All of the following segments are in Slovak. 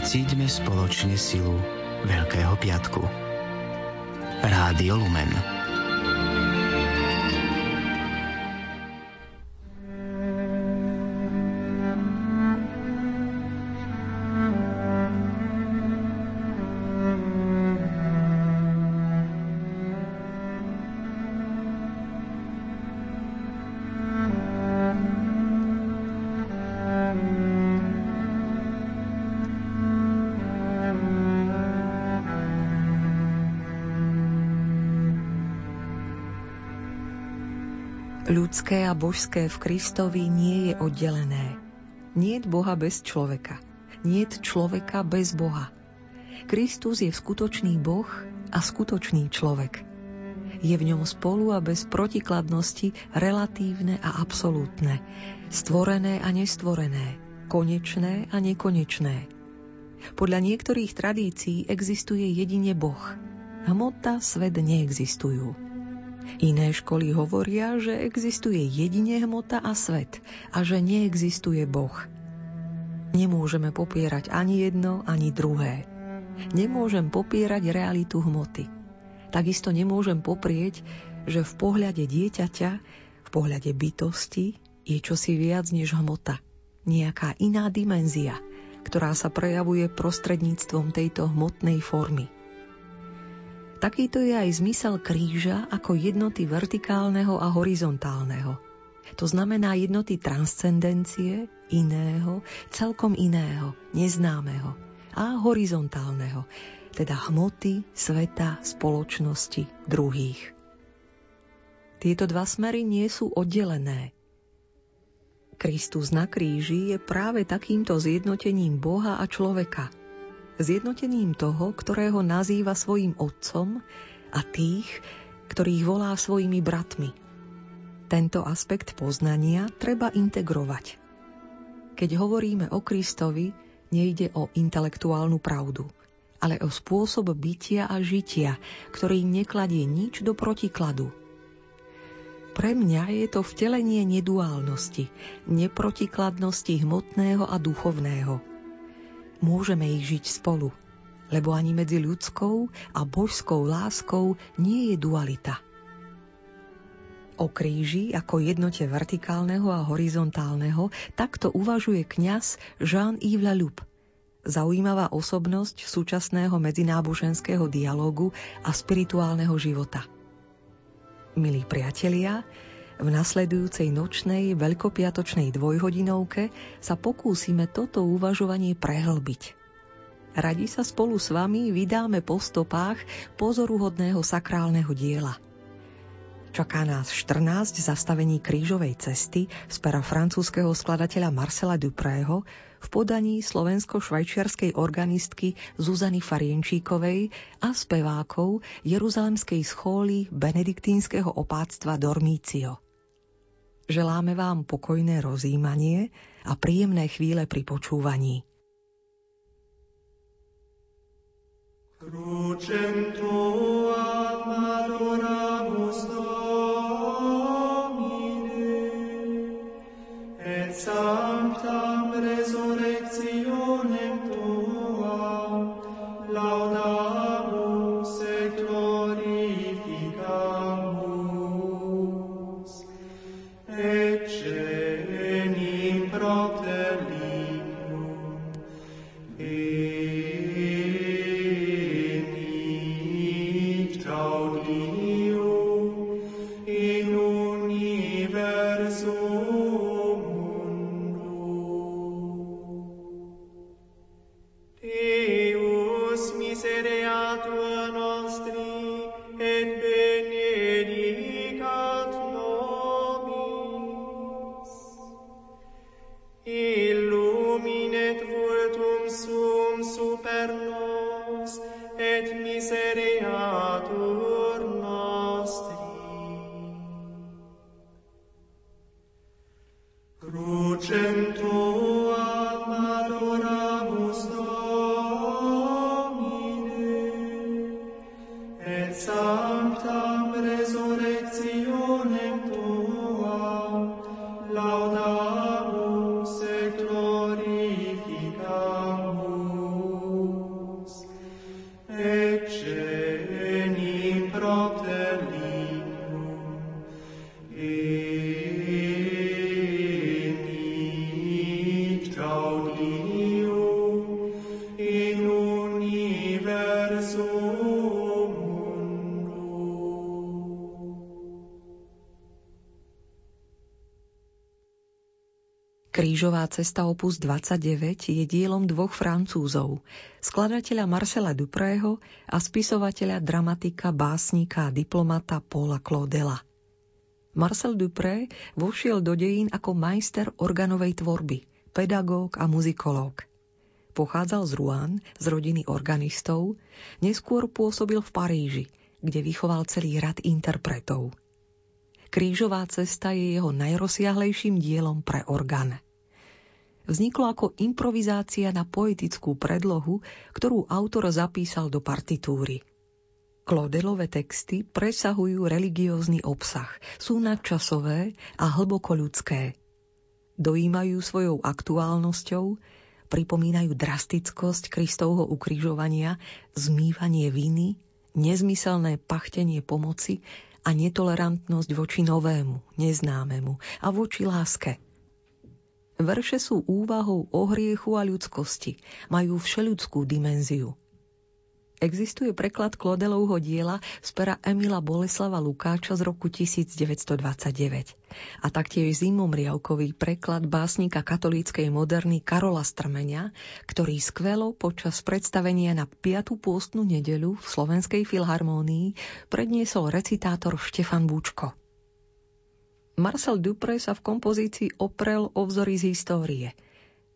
Precíďme spoločne silu Veľkého piatku. Rádio Lumen. Ľudské a božské v Kristovi nie je oddelené. Niet Boha bez človeka. Niet človeka bez Boha. Kristus je skutočný Boh a skutočný človek. Je v ňom spolu a bez protikladnosti relatívne a absolútne, stvorené a nestvorené, konečné a nekonečné. Podľa niektorých tradícií existuje jedine Boh. Hmota, svet neexistujú. Iné školy hovoria, že existuje jedine hmota a svet a že neexistuje Boh. Nemôžeme popierať ani jedno, ani druhé. Nemôžem popierať realitu hmoty. Takisto nemôžem poprieť, že v pohľade dieťaťa, v pohľade bytosti je čosi viac než hmota. Nejaká iná dimenzia, ktorá sa prejavuje prostredníctvom tejto hmotnej formy – Takýto je aj zmysel kríža ako jednoty vertikálneho a horizontálneho. To znamená jednoty transcendencie, iného, celkom iného, neznámeho a horizontálneho, teda hmoty, sveta, spoločnosti, druhých. Tieto dva smery nie sú oddelené. Kristus na kríži je práve takýmto zjednotením Boha a človeka – zjednotením toho, ktorého nazýva svojim otcom a tých, ktorých volá svojimi bratmi. Tento aspekt poznania treba integrovať. Keď hovoríme o Kristovi, nejde o intelektuálnu pravdu, ale o spôsob bytia a žitia, ktorý nekladie nič do protikladu. Pre mňa je to vtelenie neduálnosti, neprotikladnosti hmotného a duchovného – môžeme ich žiť spolu, lebo ani medzi ľudskou a božskou láskou nie je dualita. O kríži ako jednote vertikálneho a horizontálneho takto uvažuje kňaz Jean-Yves Laloup, zaujímavá osobnosť súčasného medzináboženského dialogu a spirituálneho života. Milí priatelia, v nasledujúcej nočnej veľkopiatočnej dvojhodinovke sa pokúsime toto uvažovanie prehlbiť. Radi sa spolu s vami vydáme po stopách pozoruhodného sakrálneho diela. Čaká nás 14 zastavení krížovej cesty z pera francúzského skladateľa Marcela Duprého v podaní slovensko-švajčiarskej organistky Zuzany Farienčíkovej a spevákov Jeruzalemskej schóly benediktínskeho opáctva Dormício. Želáme vám pokojné rozímanie a príjemné chvíle pri počúvaní. Crucem tua Krížová cesta opus 29 je dielom dvoch Francúzov, skladateľa Marcela Duprého a spisovateľa, dramatika, básnika a diplomata Paula Claudela. Marcel Dupré vošiel do dejín ako majster organovej tvorby, pedagóg a muzikológ. Pochádzal z Rouen, z rodiny organistov, neskôr pôsobil v Paríži, kde vychoval celý rad interpretov – Krížová cesta je jeho najrozsiahlejším dielom pre orgán. Vzniklo ako improvizácia na poetickú predlohu, ktorú autor zapísal do partitúry. Klodelové texty presahujú religiózny obsah, sú nadčasové a hlboko ľudské. Dojímajú svojou aktuálnosťou, pripomínajú drastickosť Kristovho ukrižovania, zmývanie viny, nezmyselné pachtenie pomoci a netolerantnosť voči novému, neznámemu a voči láske. Verše sú úvahou o hriechu a ľudskosti, majú všeľudskú dimenziu. Existuje preklad Klodelovho diela z pera Emila Boleslava Lukáča z roku 1929 a taktiež Zimom Riavkový preklad básnika katolíckej moderny Karola Strmenia, ktorý skvelo počas predstavenia na 5. pôstnu nedeľu v Slovenskej filharmónii predniesol recitátor Štefan Búčko. Marcel Dupré sa v kompozícii oprel o vzory z histórie.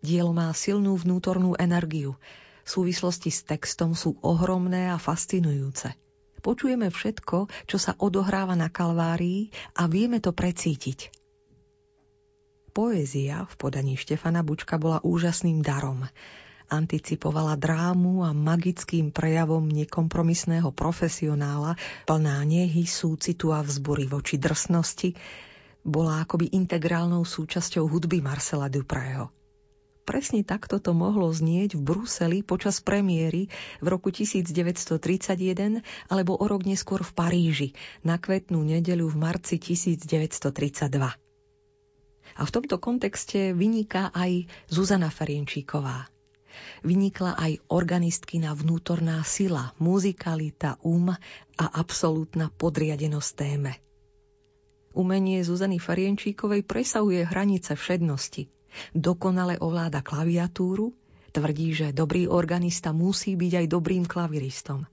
Dielo má silnú vnútornú energiu – súvislosti s textom sú ohromné a fascinujúce. Počujeme všetko, čo sa odohráva na Kalvárii a vieme to precítiť. Poézia v podaní Štefana Bučka bola úžasným darom. Anticipovala drámu a magickým prejavom nekompromisného profesionála, plná nehy, súcitu a vzbory voči drsnosti, bola akoby integrálnou súčasťou hudby Marcela Duprého. Presne takto to mohlo znieť v Bruseli počas premiéry v roku 1931 alebo o rok neskôr v Paríži na kvetnú nedeľu v marci 1932. A v tomto kontexte vyniká aj Zuzana Ferienčíková. Vynikla aj organistkina vnútorná sila, muzikalita, um a absolútna podriadenosť téme. Umenie Zuzany Farienčíkovej presahuje hranice všednosti – dokonale ovláda klaviatúru, tvrdí, že dobrý organista musí byť aj dobrým klaviristom.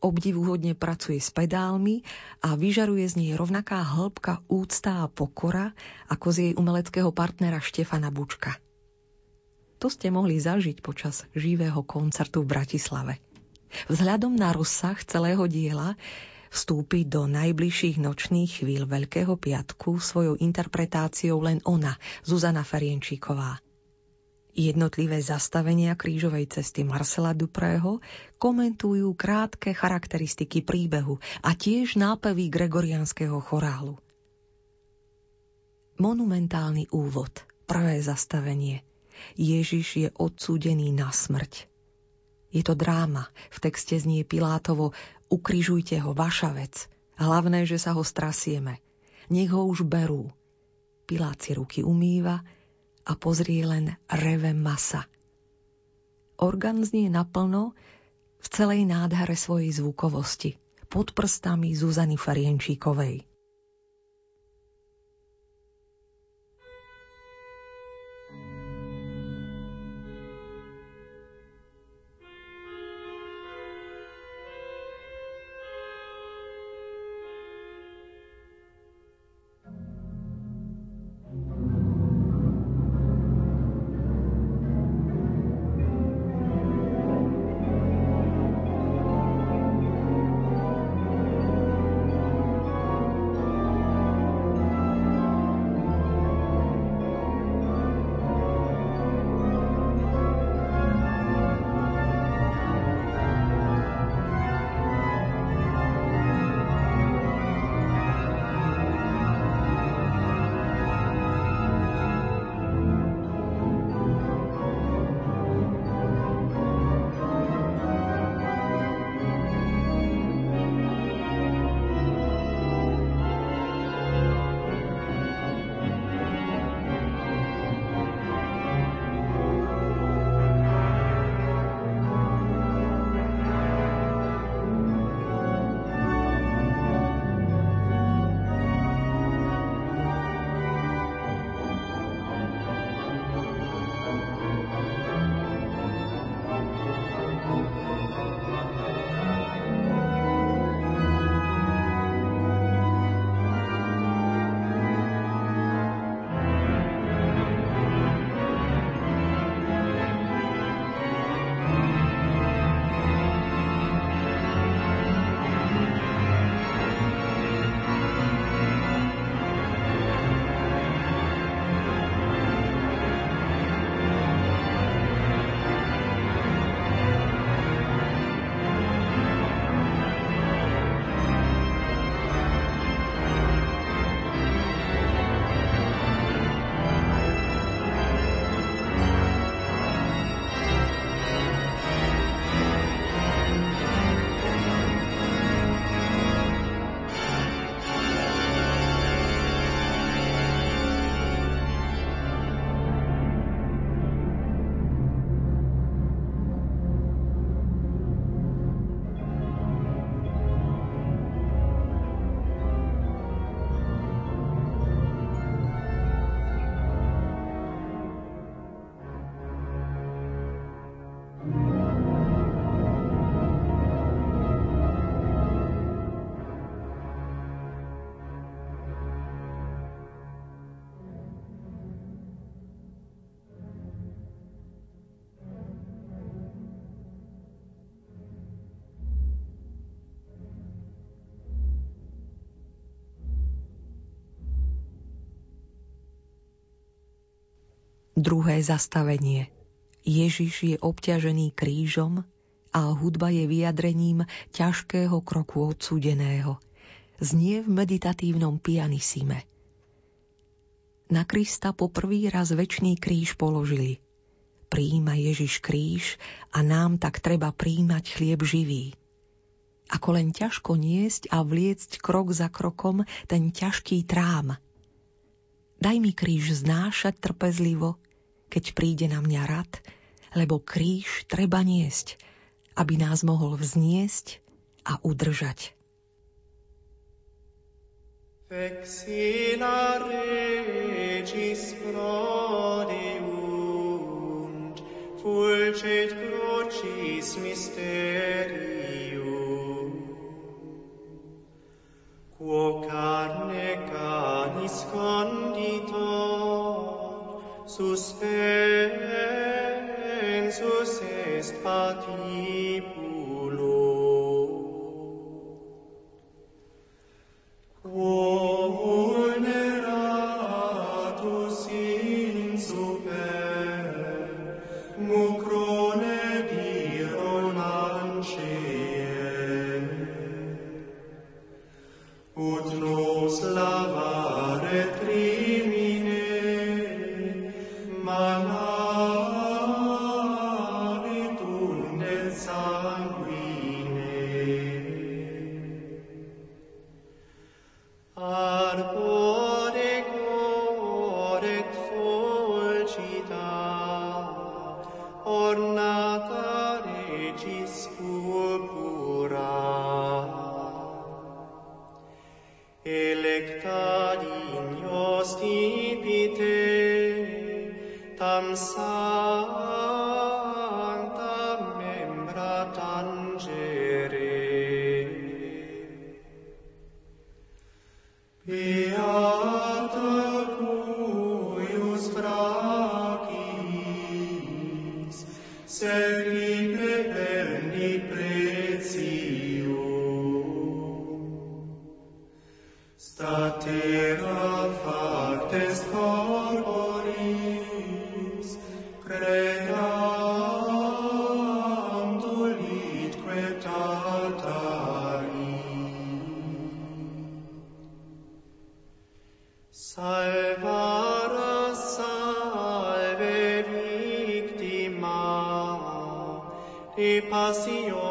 Obdivuhodne pracuje s pedálmi a vyžaruje z nej rovnaká hĺbka úcta a pokora ako z jej umeleckého partnera Štefana Bučka. To ste mohli zažiť počas živého koncertu v Bratislave. Vzhľadom na rozsah celého diela vstúpiť do najbližších nočných chvíľ Veľkého piatku svojou interpretáciou len ona, Zuzana Ferienčíková. Jednotlivé zastavenia krížovej cesty Marcela Duprého komentujú krátke charakteristiky príbehu a tiež nápevy gregoriánskeho chorálu. Monumentálny úvod, prvé zastavenie. Ježiš je odsúdený na smrť. Je to dráma. V texte znie Pilátovo Ukrižujte ho, vaša vec. Hlavné, že sa ho strasieme. Nech ho už berú. Pilát si ruky umýva a pozrie len reve masa. Orgán znie naplno v celej nádhare svojej zvukovosti pod prstami Zuzany Farienčíkovej. Druhé zastavenie. Ježiš je obťažený krížom a hudba je vyjadrením ťažkého kroku odsudeného. Znie v meditatívnom pianisime. Na Krista po prvý raz väčší kríž položili. Príjima Ježiš kríž a nám tak treba príjmať chlieb živý. Ako len ťažko niesť a vliecť krok za krokom ten ťažký trám. Daj mi kríž znášať trpezlivo, keď príde na mňa rad, lebo kríž treba niesť, aby nás mohol vzniesť a udržať. Vexina regis prodeunt, fulcet crucis mysterium. Quo carne canis conditor, suspensus est patibulo. Quo passion.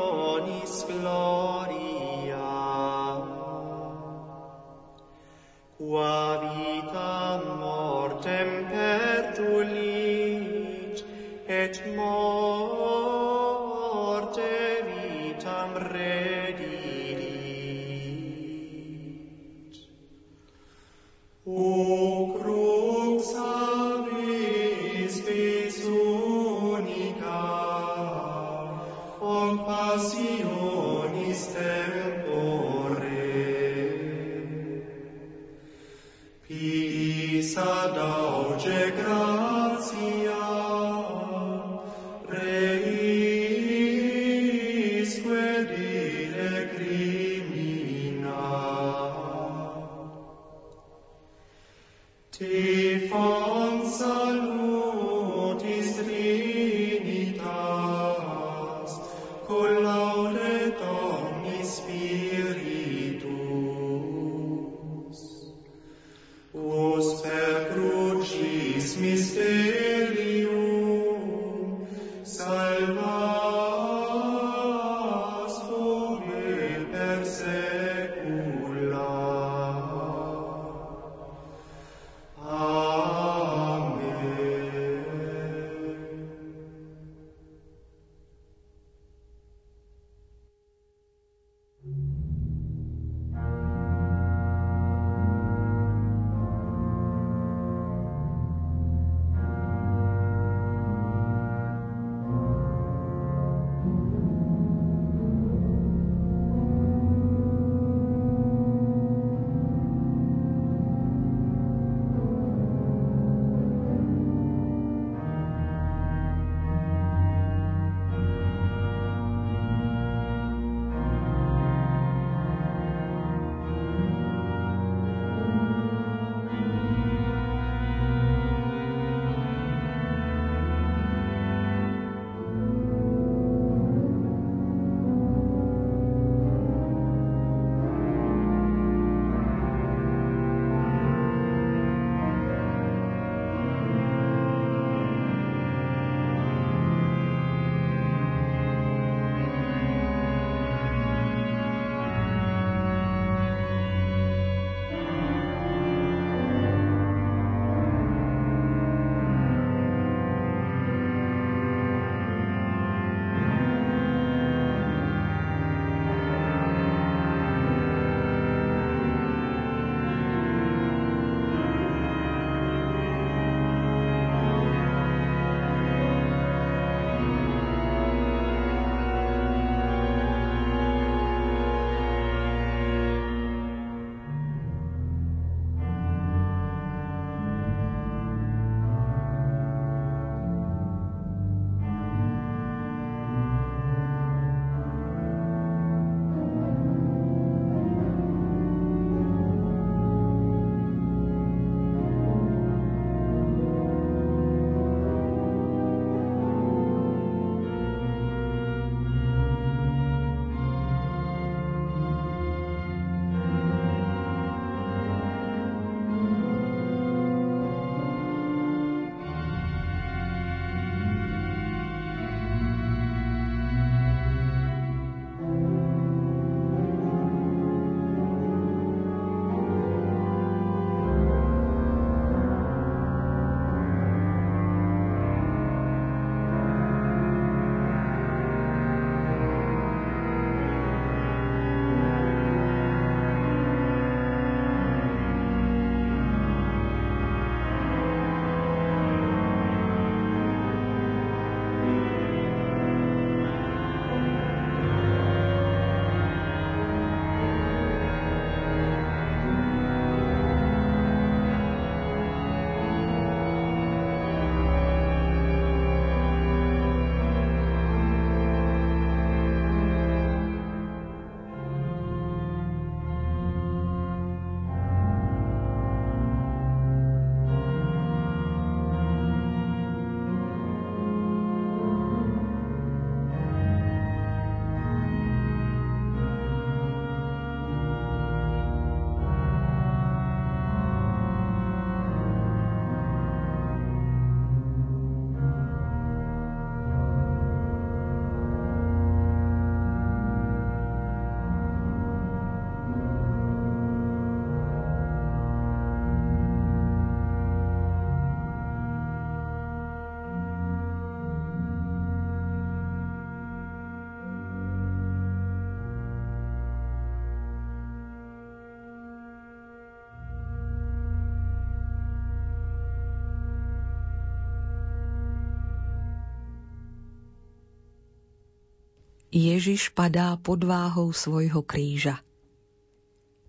Ježiš padá pod váhou svojho kríža.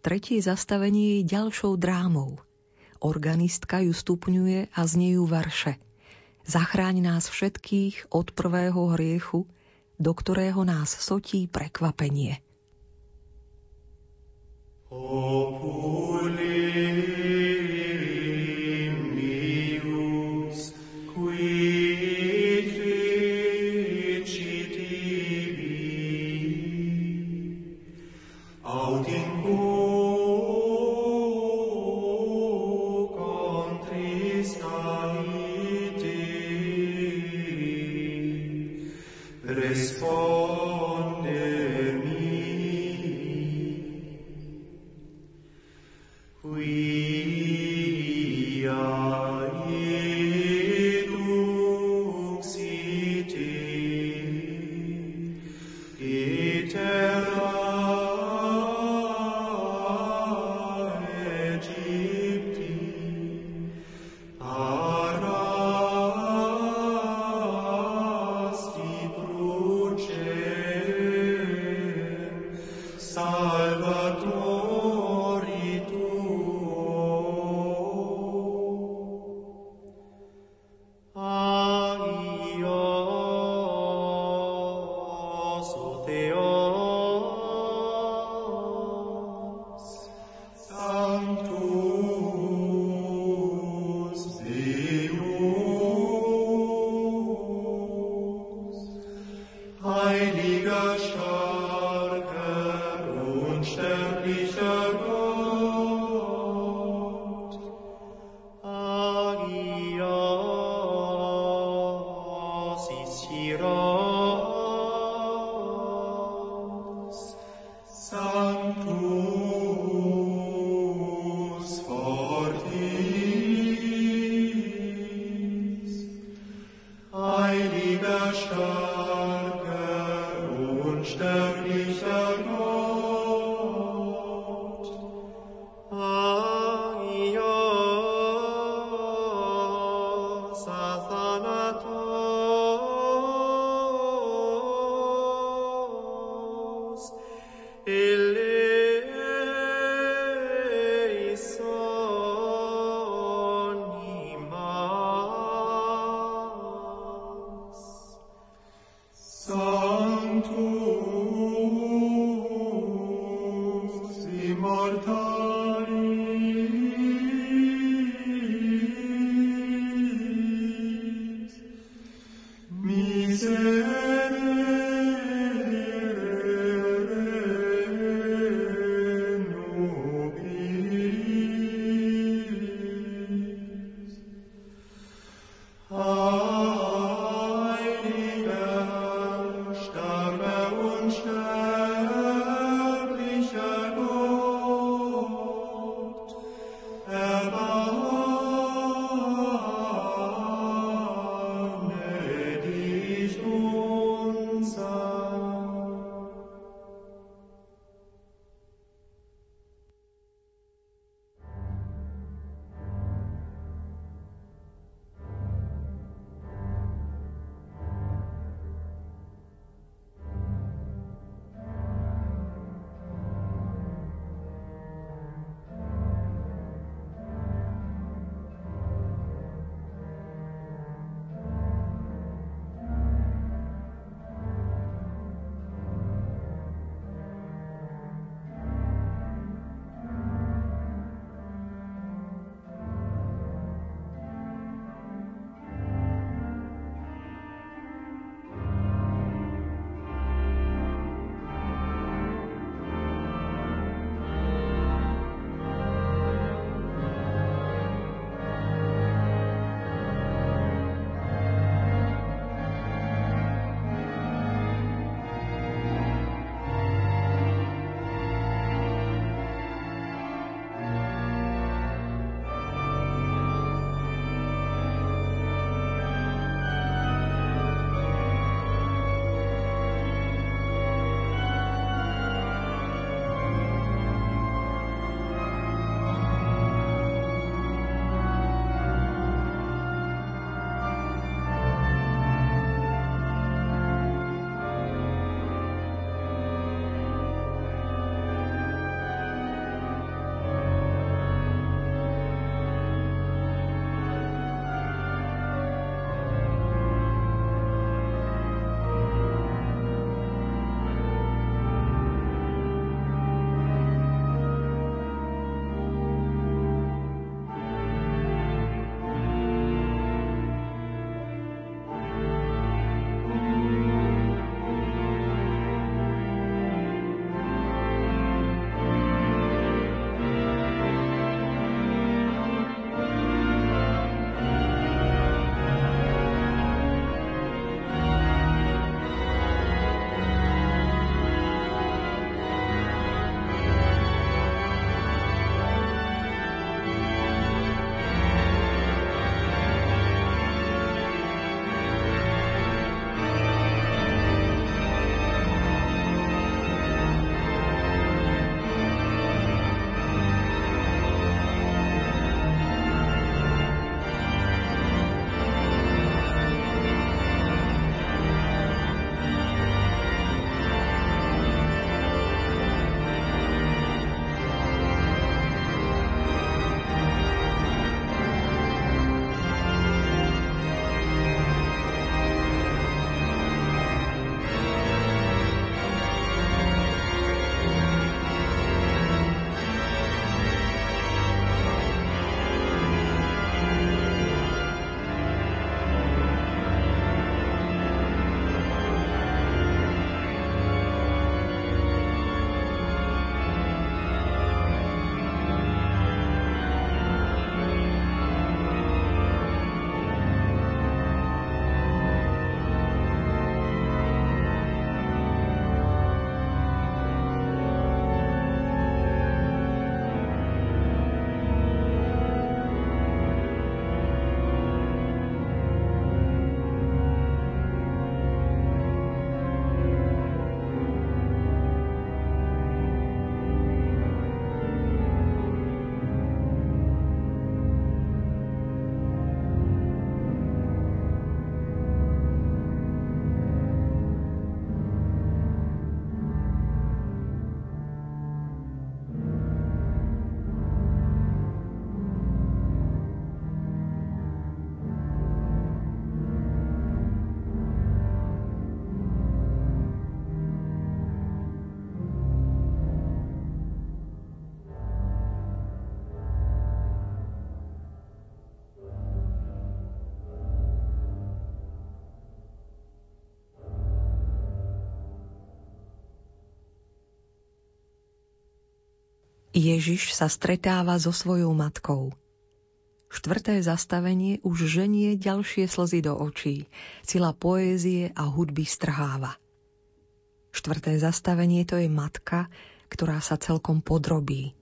Tretie zastavenie je ďalšou drámou. Organistka ju stupňuje a znejú verše. Zachráň nás všetkých od prvého hriechu, do ktorého nás sotí prekvapenie. Opuli. Krishna. Ježiš sa stretáva so svojou matkou. Štvrté zastavenie už ženie ďalšie slzy do očí, sila poézie a hudby strháva. Štvrté zastavenie to je matka, ktorá sa celkom podrobí.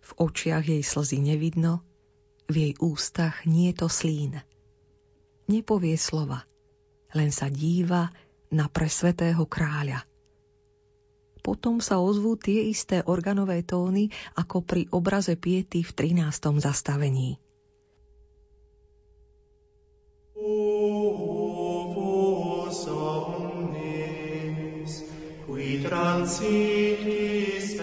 V očiach jej slzy nevidno, v jej ústach nie to slín. Nepovie slova, len sa díva na presvetého kráľa – potom sa ozvú tie isté organové tóny ako pri obraze Piety v 13. zastavení. transitis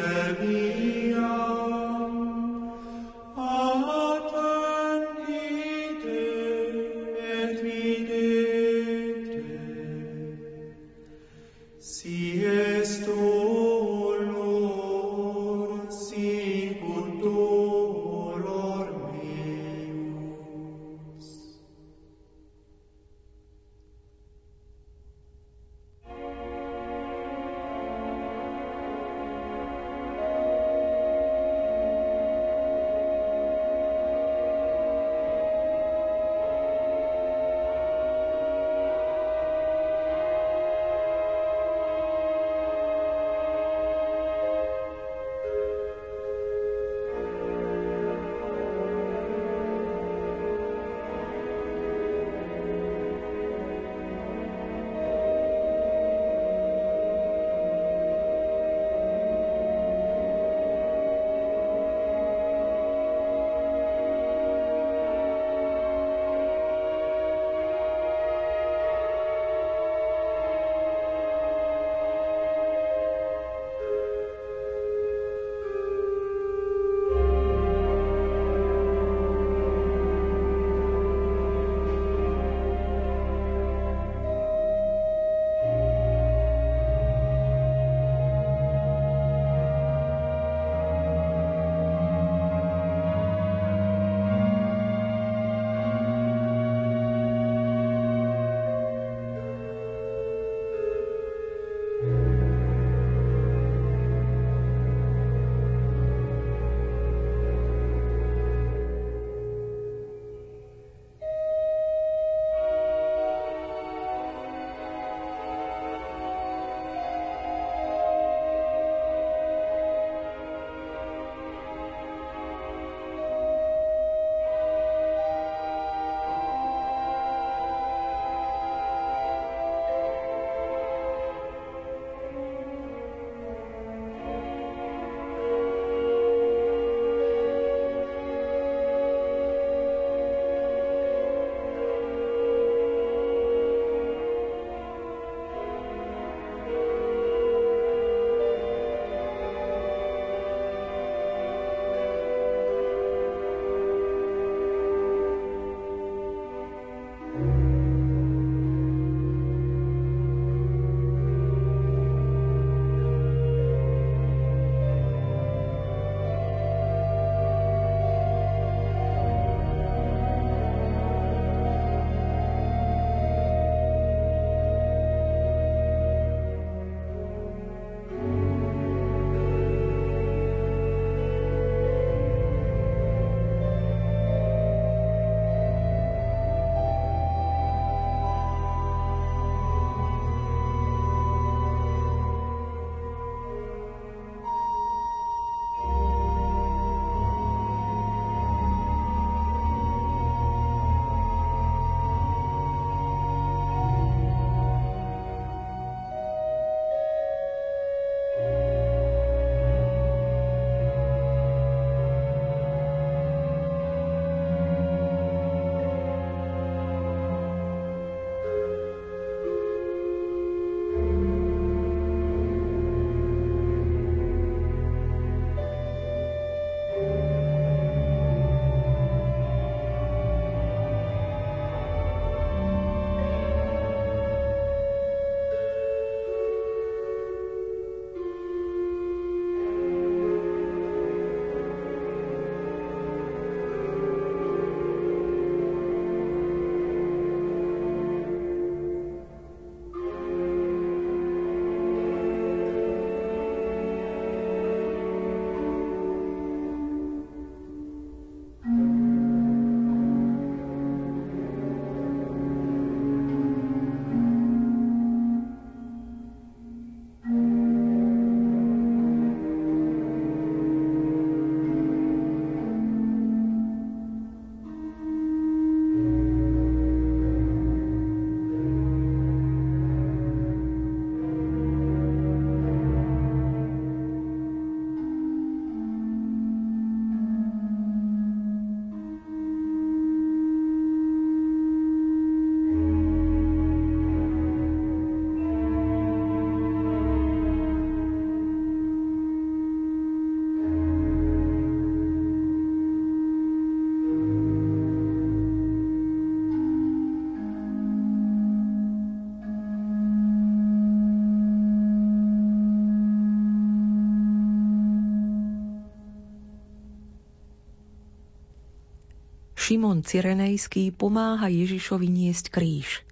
Šimon Cyrenejský pomáha Ježišovi niesť kríž.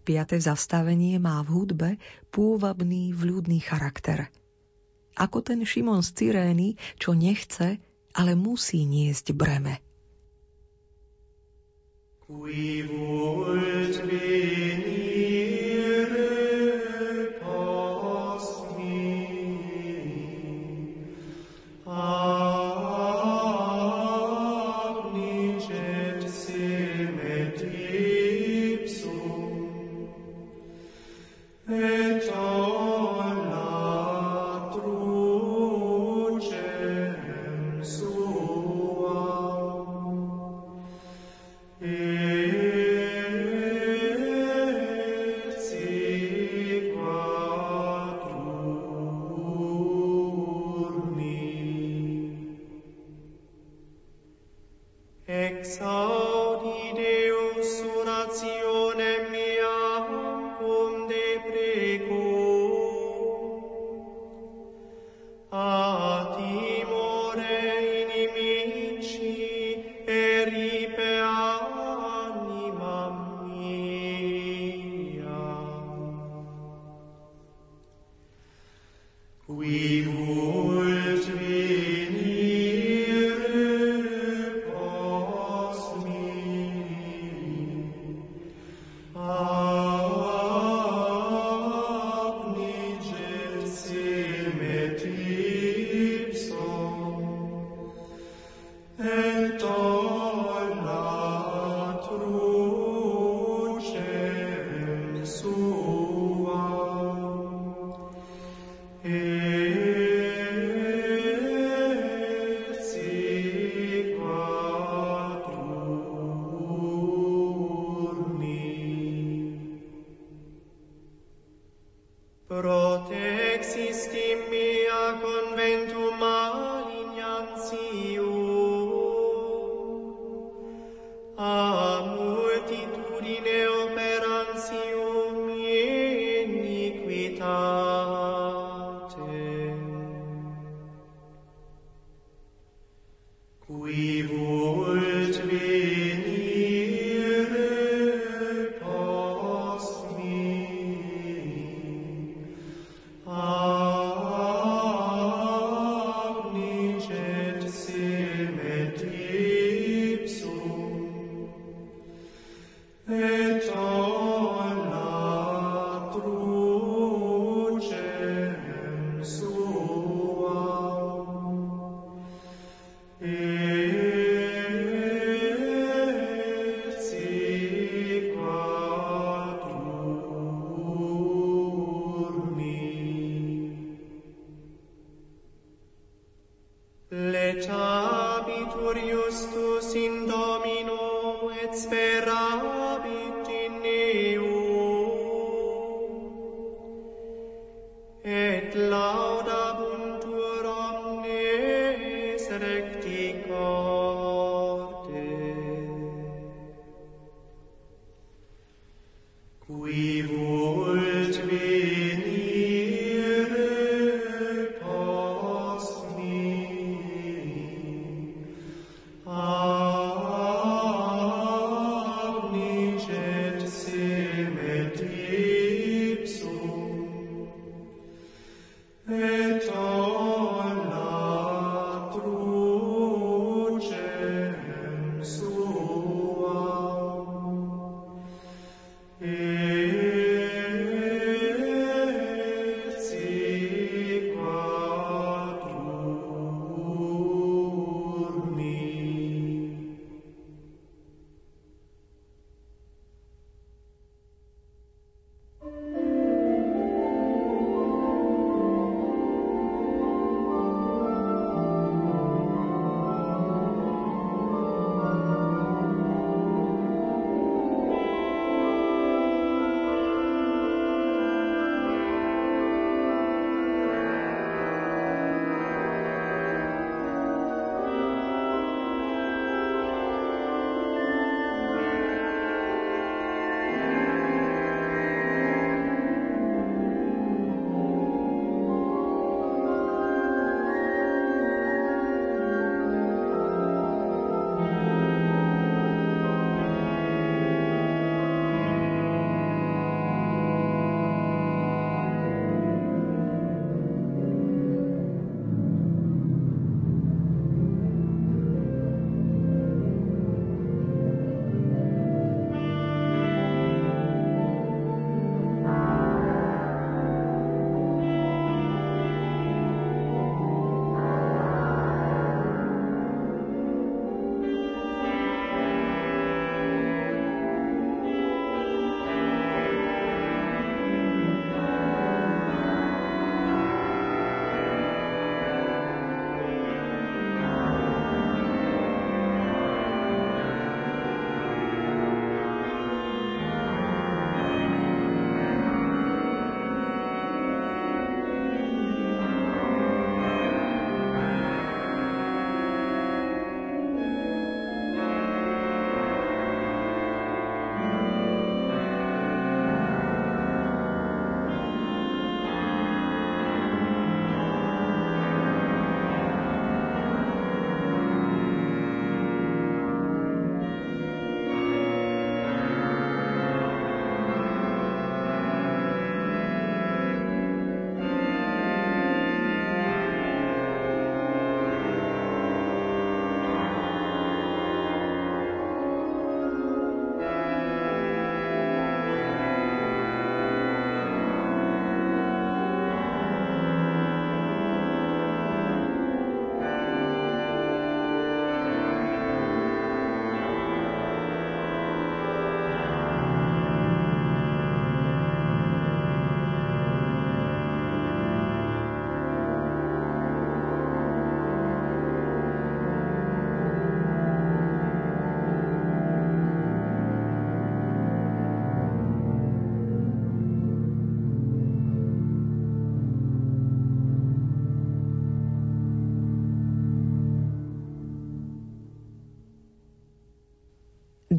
Piaté zastavenie má v hudbe pôvabný vľúdny charakter. Ako ten Šimon z Cyrény, čo nechce, ale musí niesť breme.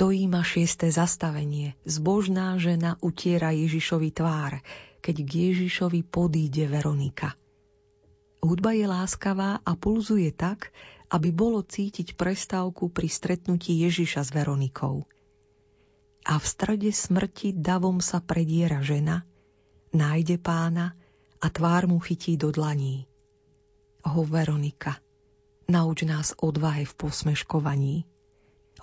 Dojíma šiesté zastavenie. Zbožná žena utiera Ježišovi tvár, keď k Ježišovi podíde Veronika. Hudba je láskavá a pulzuje tak, aby bolo cítiť prestávku pri stretnutí Ježiša s Veronikou. A v strede smrti davom sa prediera žena, nájde pána a tvár mu chytí do dlaní. Ho Veronika, nauč nás odvahe v posmeškovaní.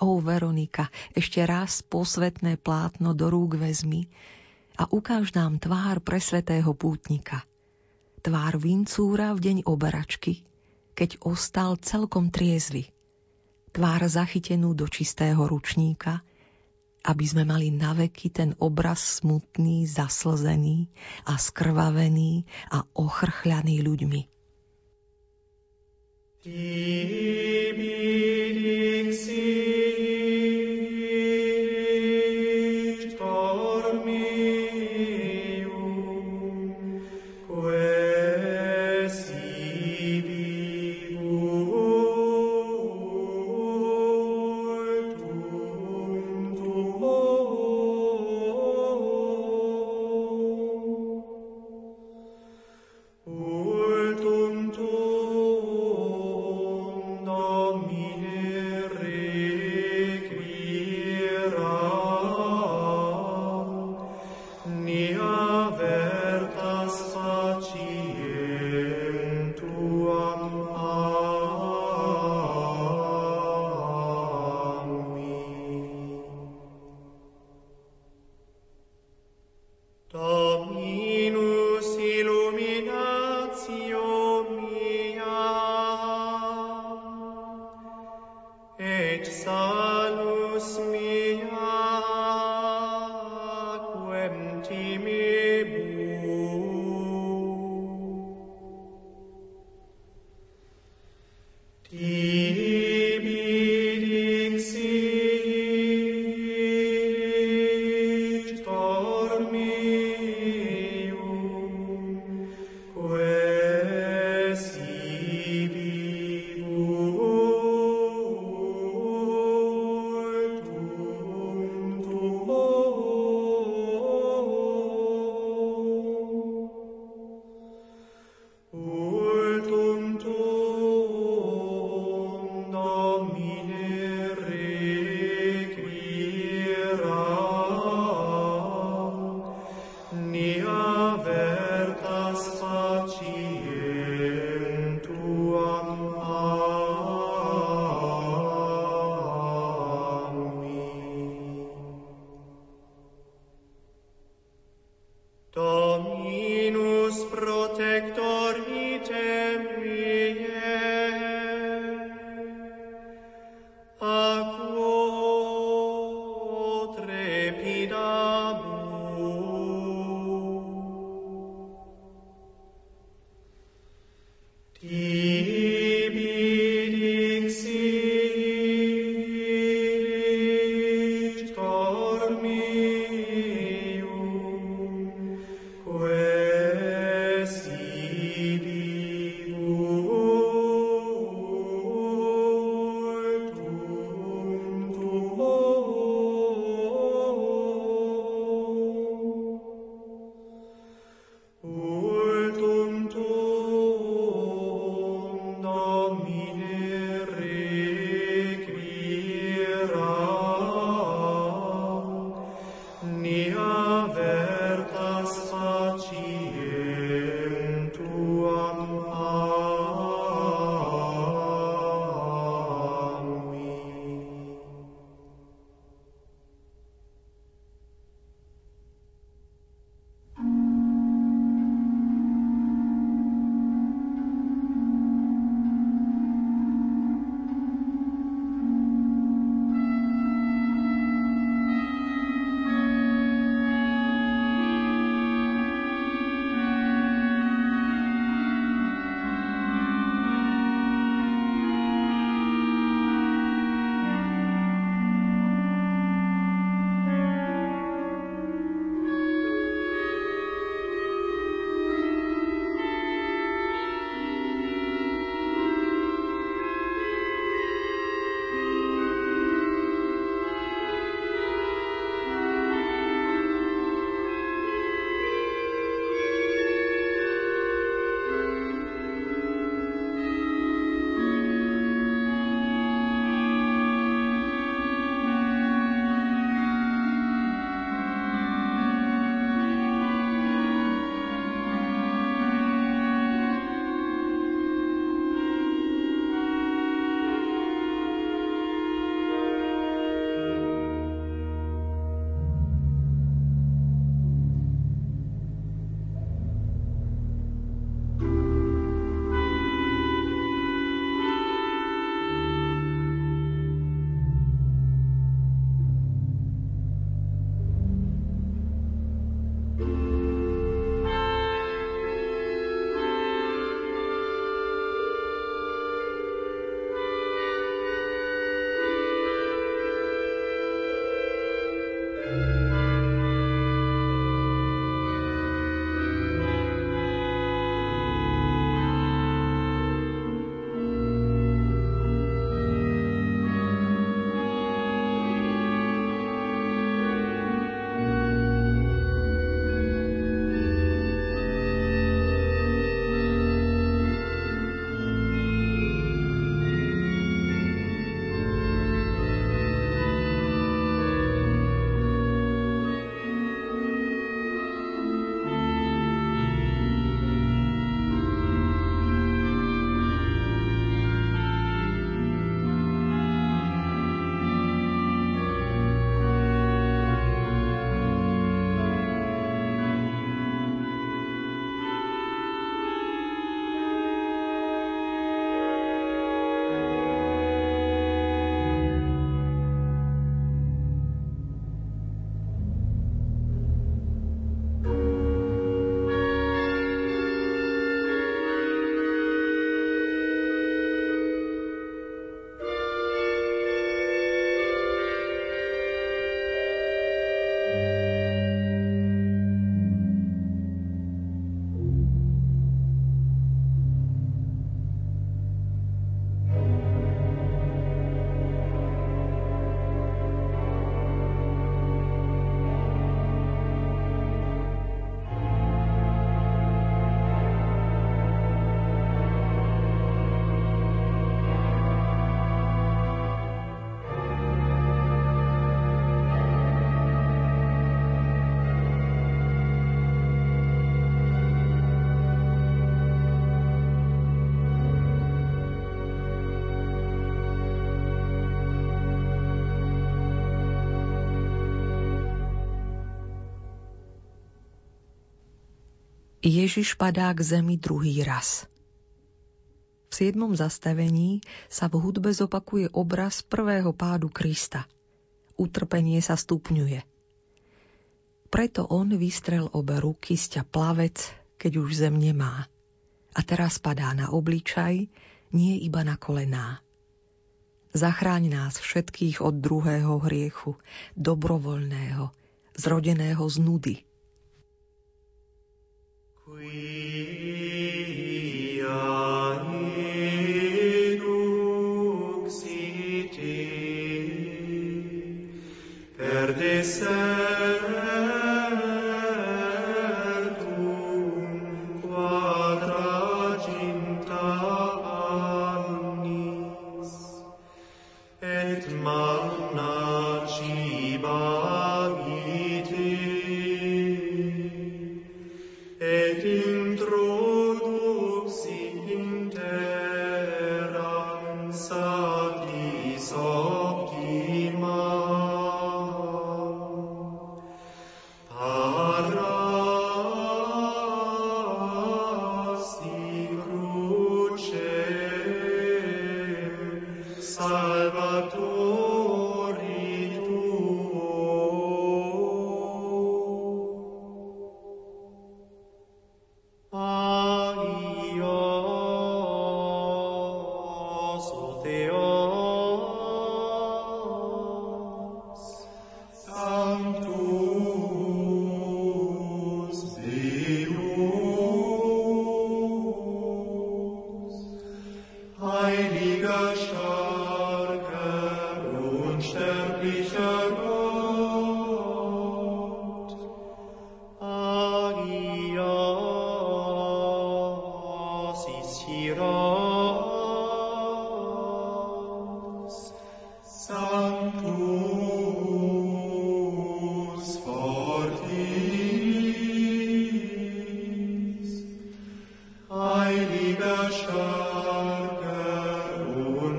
O Veronika, ešte raz posvetné plátno do rúk vezmi a ukáž nám tvár presvetého pútnika. Tvár vincúra v deň oberačky, keď ostal celkom triezvy. Tvár zachytenú do čistého ručníka, aby sme mali naveky ten obraz smutný, zaslzený a skrvavený a ochrchľaný ľuďmi. Tibi Ježiš padá k zemi druhý raz. V siedmom zastavení sa v hudbe zopakuje obraz prvého pádu Krista. Utrpenie sa stupňuje. Preto on vystrel obe ruky, sťa plavec, keď už zem nemá. A teraz padá na obličaj, nie iba na kolená. Zachráň nás všetkých od druhého hriechu, dobrovoľného, zrodeného z nudy, Perdices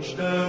church.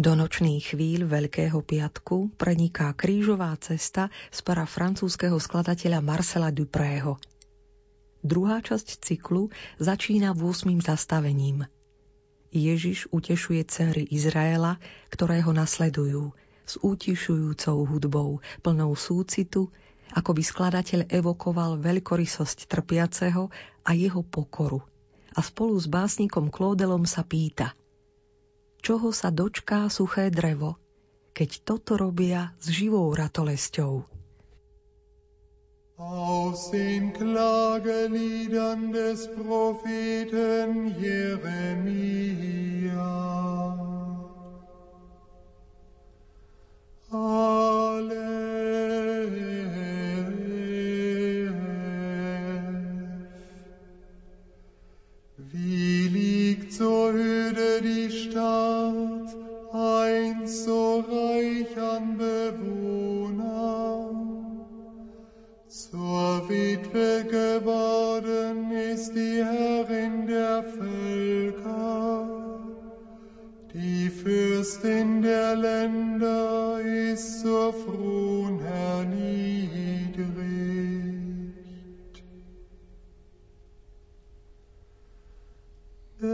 Do nočných chvíľ Veľkého piatku preniká krížová cesta z para francúzského skladateľa Marcela Duprého. Druhá časť cyklu začína 8. zastavením. Ježiš utešuje cery Izraela, ktoré ho nasledujú, s útišujúcou hudbou, plnou súcitu, ako by skladateľ evokoval veľkorysosť trpiaceho a jeho pokoru. A spolu s básnikom Klódelom sa pýta – čoho sa dočká suché drevo, keď toto robia s živou ratolesťou. Aus den Klageliedern des Propheten Jeremia. Aleph. Zur Höhe die Stadt, einst so reich an Bewohner. Zur Witwe geworden ist die Herrin der Völker. Die Fürstin der Länder ist zur Frohn herniedrigt. Die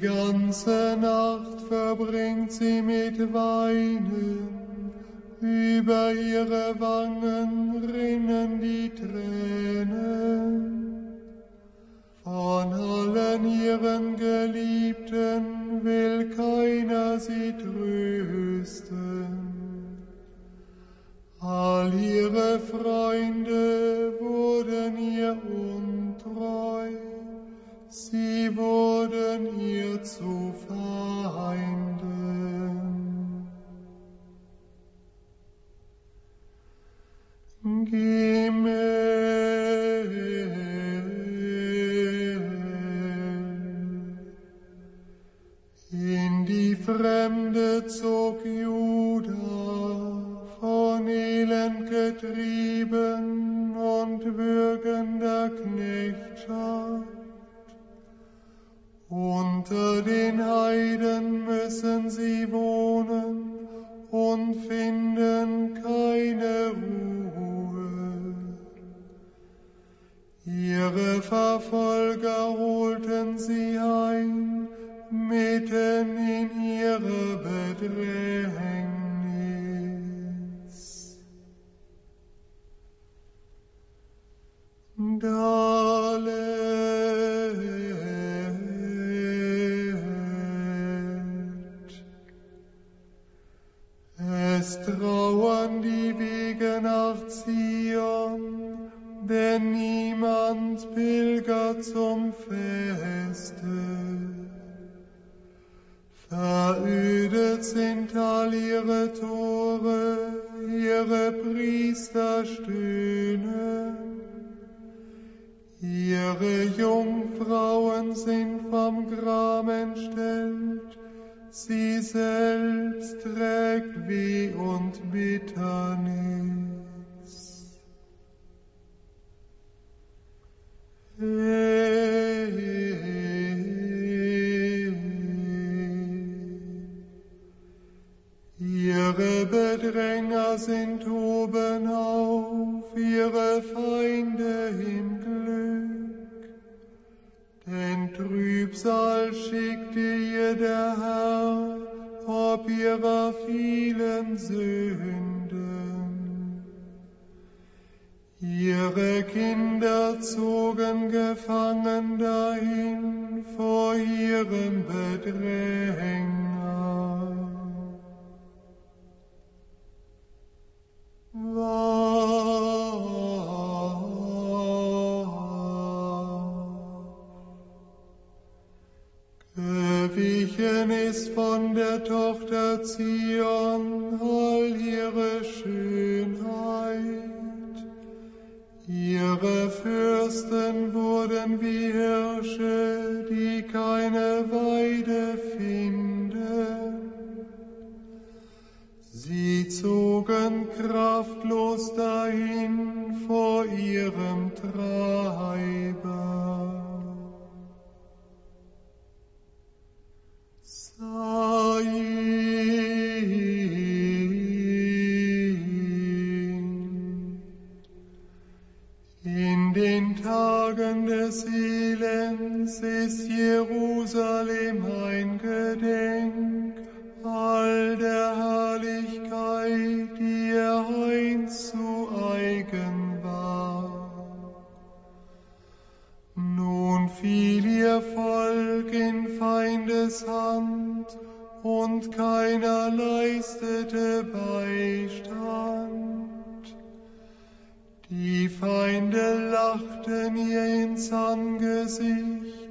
ganze Nacht verbringt sie mit Weinen, über ihre Wangen rinnen die Tränen. Von allen ihren Geliebten will keiner sie trösten. All ihre Freunde wurden ihr untreu, sie wurden ihr zu Feinden. In die Fremde zog Judah, von Elend getrieben und würgender Knechtschaft. Unter den Heiden müssen sie wohnen und finden keine Ruhe. Ihre Verfolger holten sie ein, mitten in ihre Bedrängnis. Ihre Tore, ihre Priester stöhnen. Ihre Jungfrauen sind vom Gram entstellt, sie selbst trägt Weh und Bitternis. Ihre Bedränger sind oben auf, ihre Feinde im Glück. Denn Trübsal schickte ihr der Herr, ob ihrer vielen Sünden. Ihre Kinder zogen gefangen dahin vor ihrem Bedränger. Gewichen ist von der Tochter Zion all ihre Schönheit. Ihre Fürsten wurden wie Hirsche, die keine Weide finden. Sie zogen kraftlos dahin vor ihrem Treiber. Sain. In den Tagen des Elends ist Jerusalem ein Gedenk all der Herrlichkeit, die er einst zu eigen war. Nun fiel ihr Volk in Feindes Hand und keiner leistete Beistand. Die Feinde lachten ihr ins Angesicht,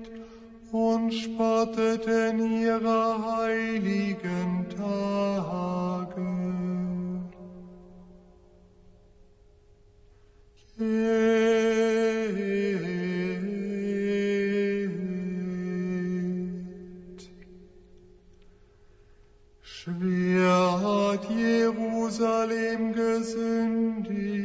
und spotteten ihre heiligen Tage. Geht. Schwer hat Jerusalem gesündigt.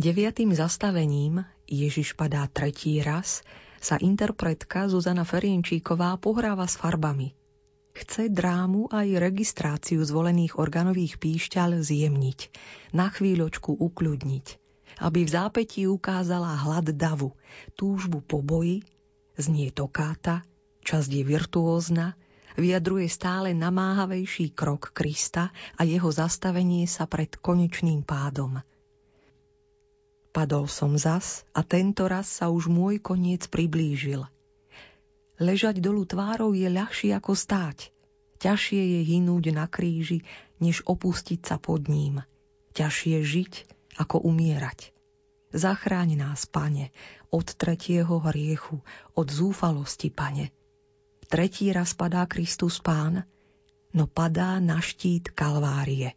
Deviatým zastavením Ježiš padá tretí raz sa interpretka Zuzana Ferienčíková pohráva s farbami. Chce drámu aj registráciu zvolených organových píšťal zjemniť, na chvíľočku ukľudniť, aby v zápätí ukázala hlad davu, túžbu po boji, znie tokáta, časť je virtuózna, vyjadruje stále namáhavejší krok Krista a jeho zastavenie sa pred konečným pádom – Padol som zas a tento raz sa už môj koniec priblížil. Ležať dolu tvárou je ľahšie ako stáť. Ťažšie je hynúť na kríži, než opustiť sa pod ním. Ťažšie žiť, ako umierať. Zachráň nás, pane, od tretieho hriechu, od zúfalosti, pane. Tretí raz padá Kristus pán, no padá na štít Kalvárie.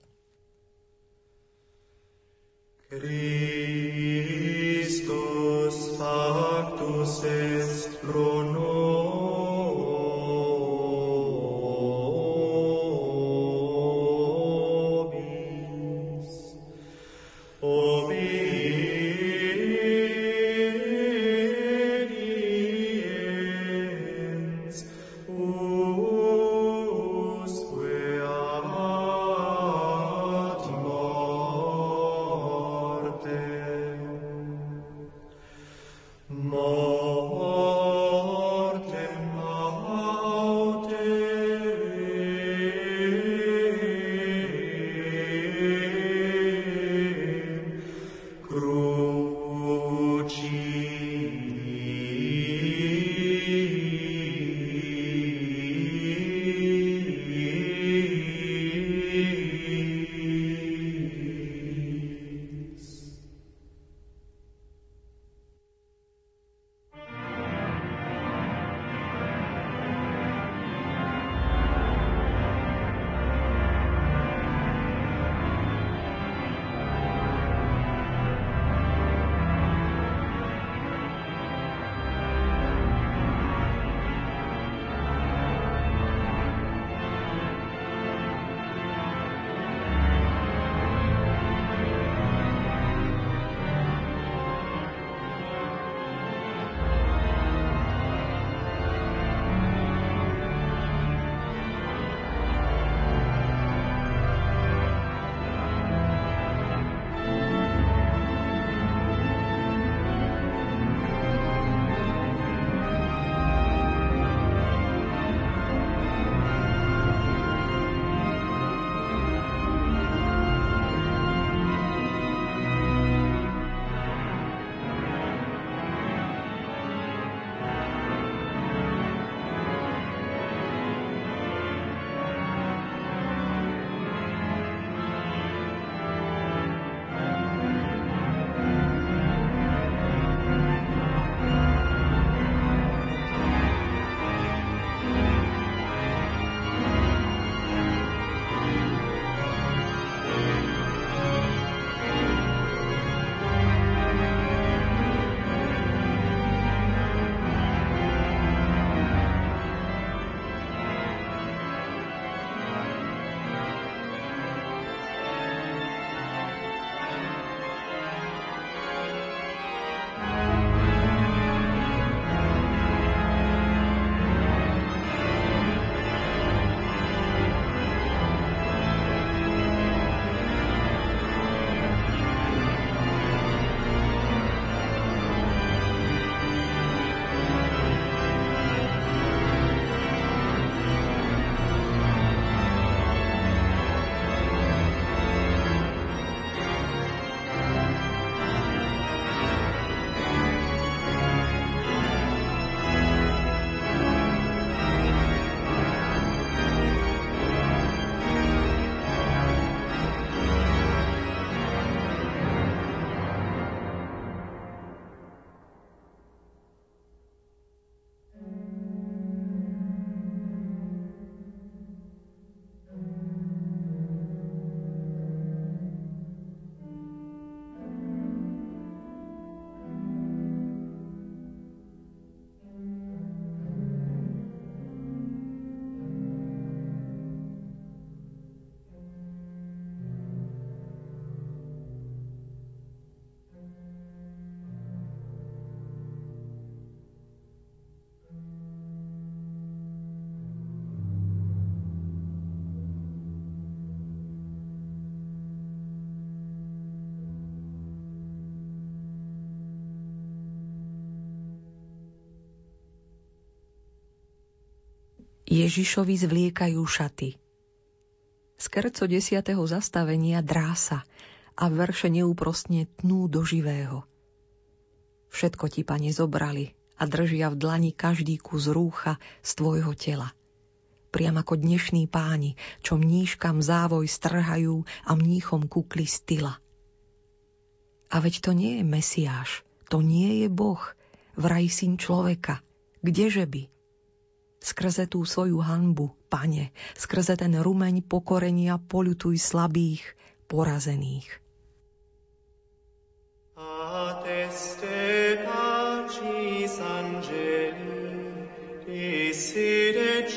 Christus factus est pro more. Ježišovi zvliekajú šaty. Skrco desiatého zastavenia drása a verše neúprostne tnú do živého. Všetko ti, pane, zobrali a držia v dlani každý kus rúcha z tvojho tela. Priam ako dnešní páni, čo mníškam závoj strhajú a mníchom kukli styla. A veď to nie je Mesiáš, to nie je Boh, vraj syn človeka. Kdeže by? Skrze tú svoju hanbu, pane, skrze ten rumeň pokorenia poľutuj slabých, porazených. A teste pacis angeli, desire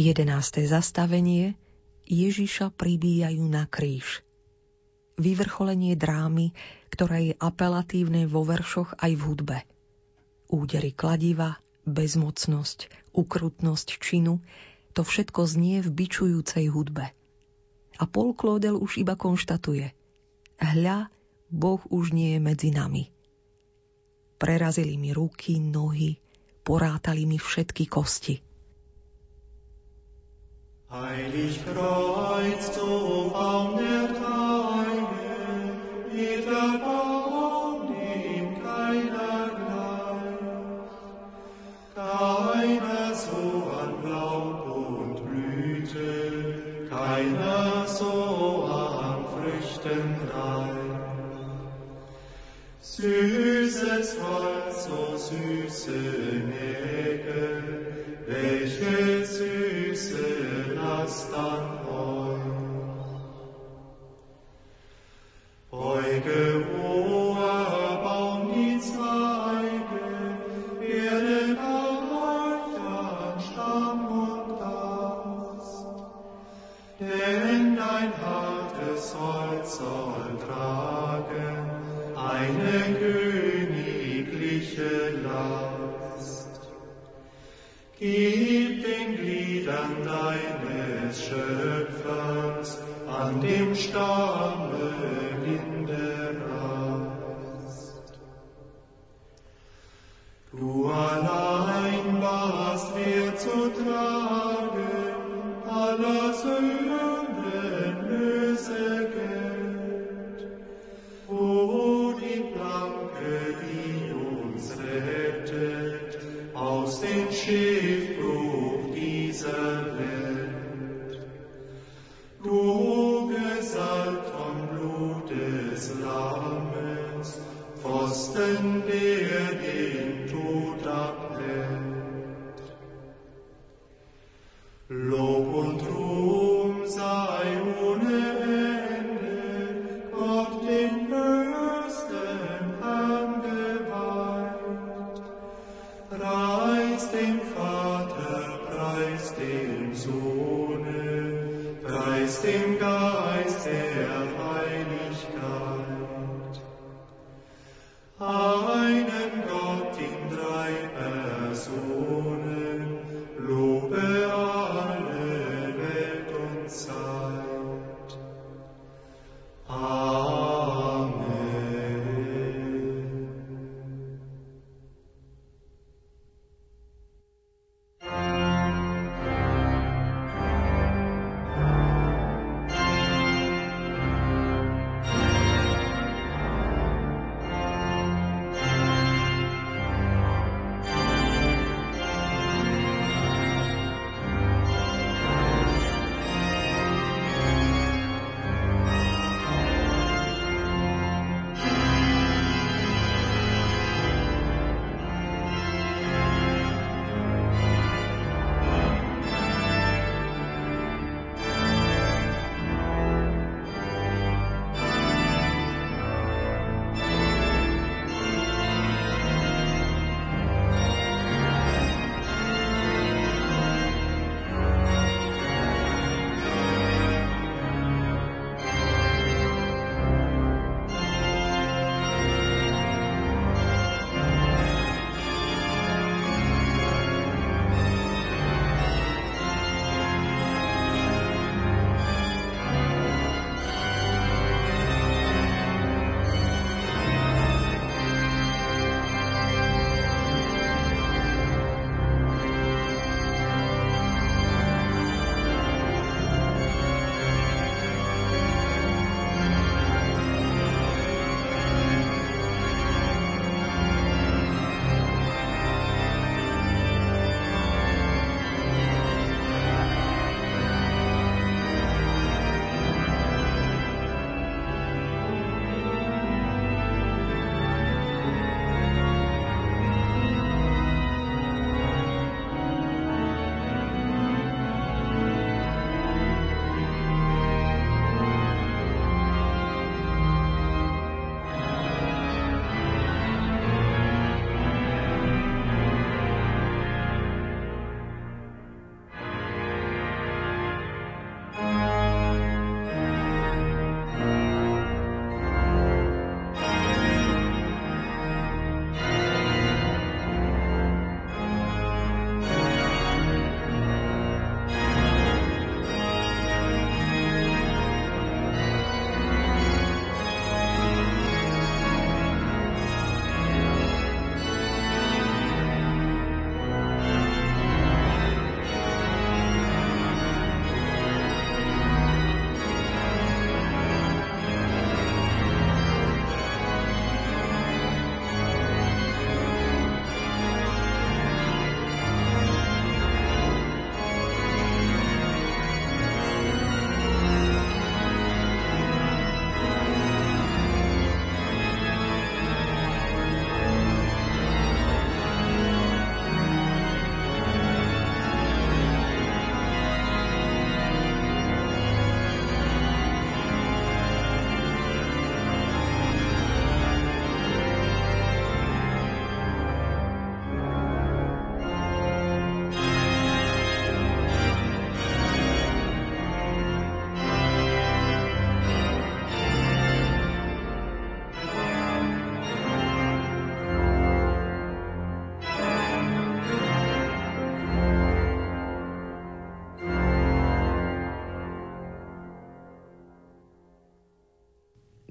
Jedenácté zastavenie Ježiša pribíjajú na kríž. Vyvrcholenie drámy, ktorá je apelatívne vo veršoch aj v hudbe. Údery kladiva, bezmocnosť, ukrutnosť činu, to všetko znie v bičujúcej hudbe. A Paul Claudel už iba konštatuje. Hľa, Boh už nie je medzi nami. Prerazili mi ruky, nohy, porátali mi všetky kosti. Heilig Kreuz, du Baum der Tage, edler Baum, dem keiner gleicht. Keiner so an Laub und Blüte, keiner so an Früchten reich. Süßes Holz, so süße Nägel, welche süße allein warst wir zu tragen,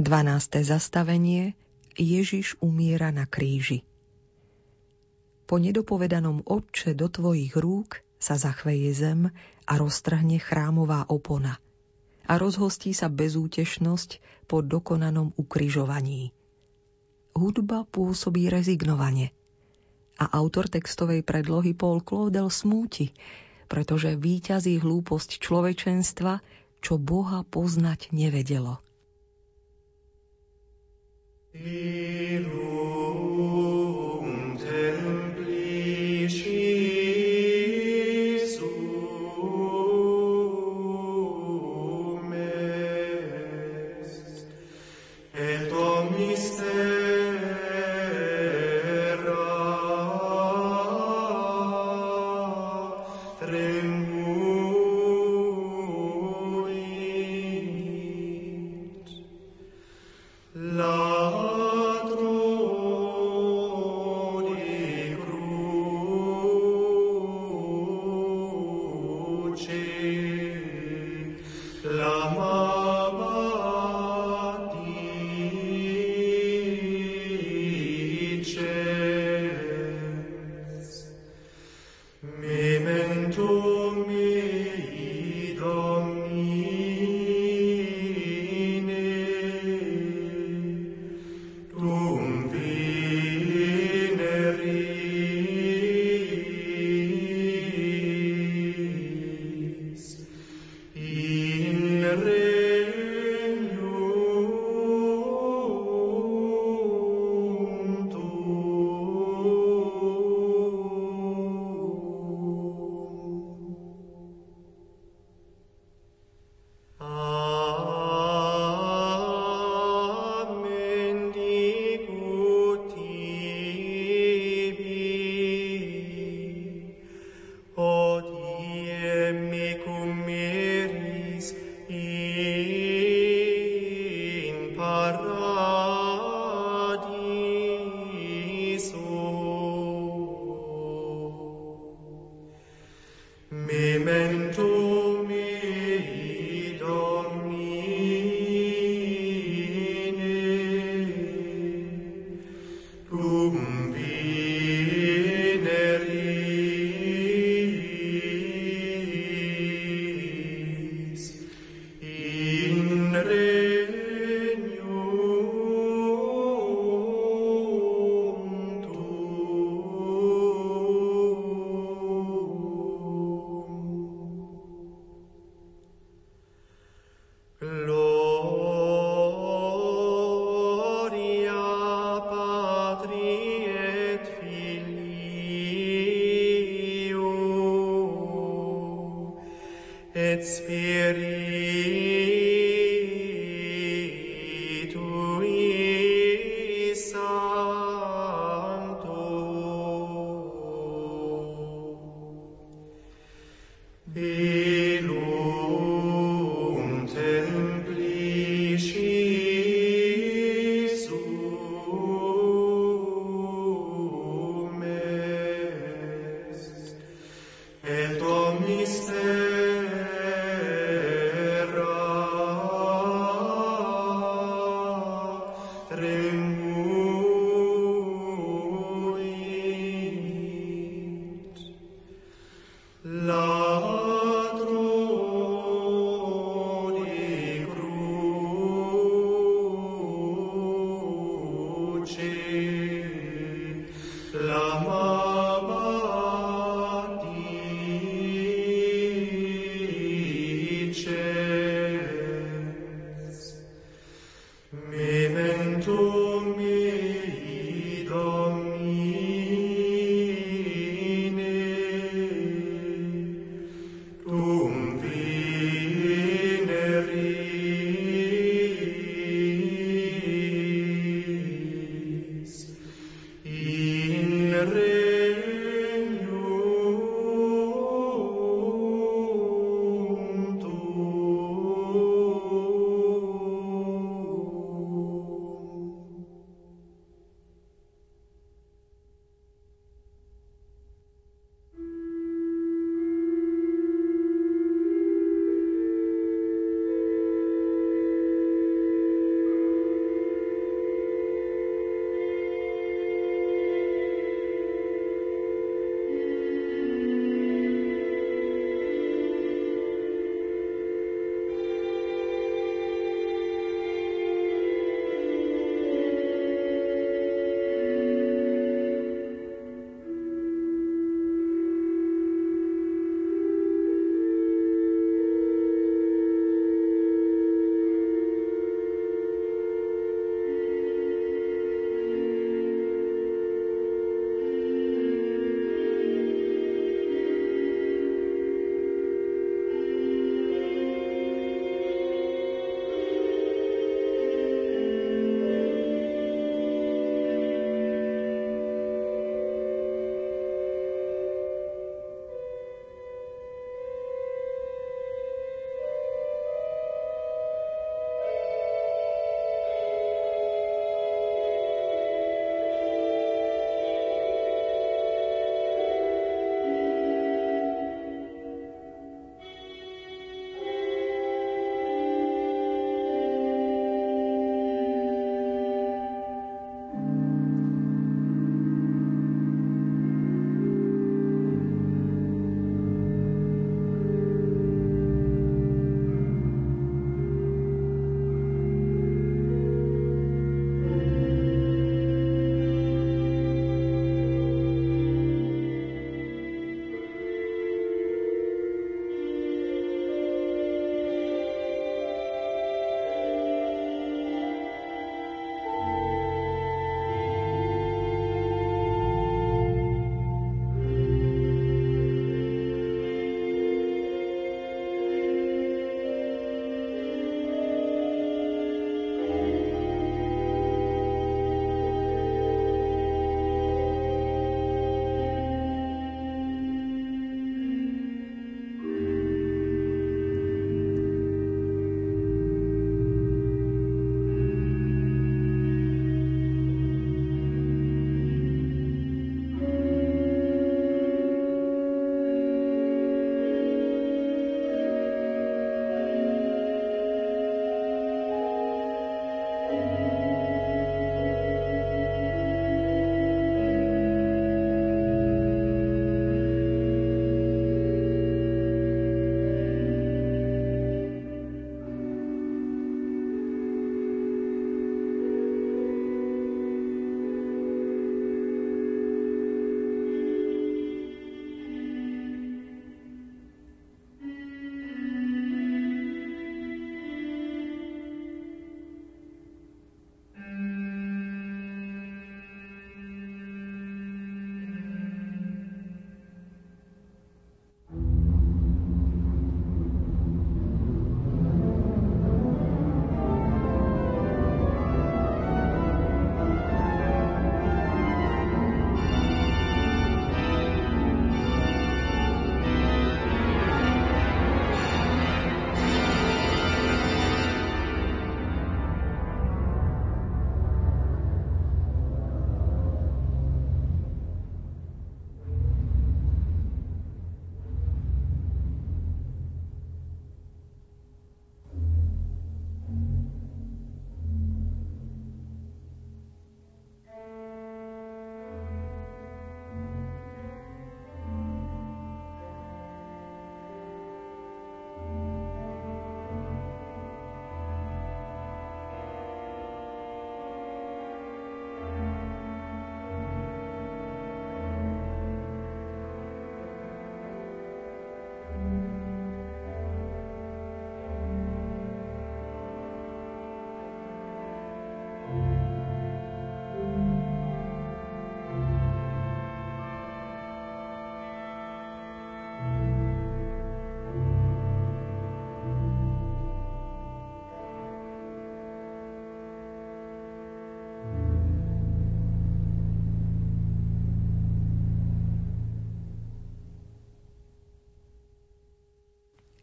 12. zastavenie Ježiš umiera na kríži. Po nedopovedanom Otče do tvojich rúk sa zachveje zem a roztrhne chrámová opona a rozhostí sa bezútešnosť po dokonanom ukrižovaní. Hudba pôsobí rezignovane a autor textovej predlohy Paul Claudel smúti, pretože výťazí hlúposť človečenstva, čo Boha poznať nevedelo. Irum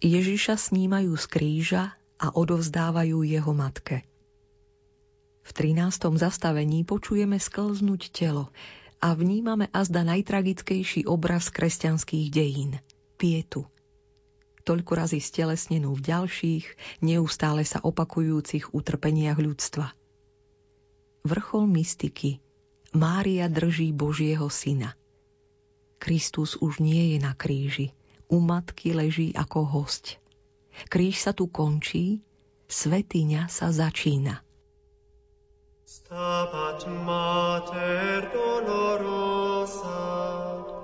Ježiša snímajú z kríža a odovzdávajú jeho matke. V 13. zastavení počujeme sklznúť telo a vnímame azda najtragickejší obraz kresťanských dejín – pietu. Toľko razy stelesnenú v ďalších, neustále sa opakujúcich utrpeniach ľudstva. Vrchol mystiky Mária drží Božieho syna. Kristus už nie je na kríži, u matky leží ako host. Kríž sa tu končí, svetiňa sa začína. Stabat mater dolorosa,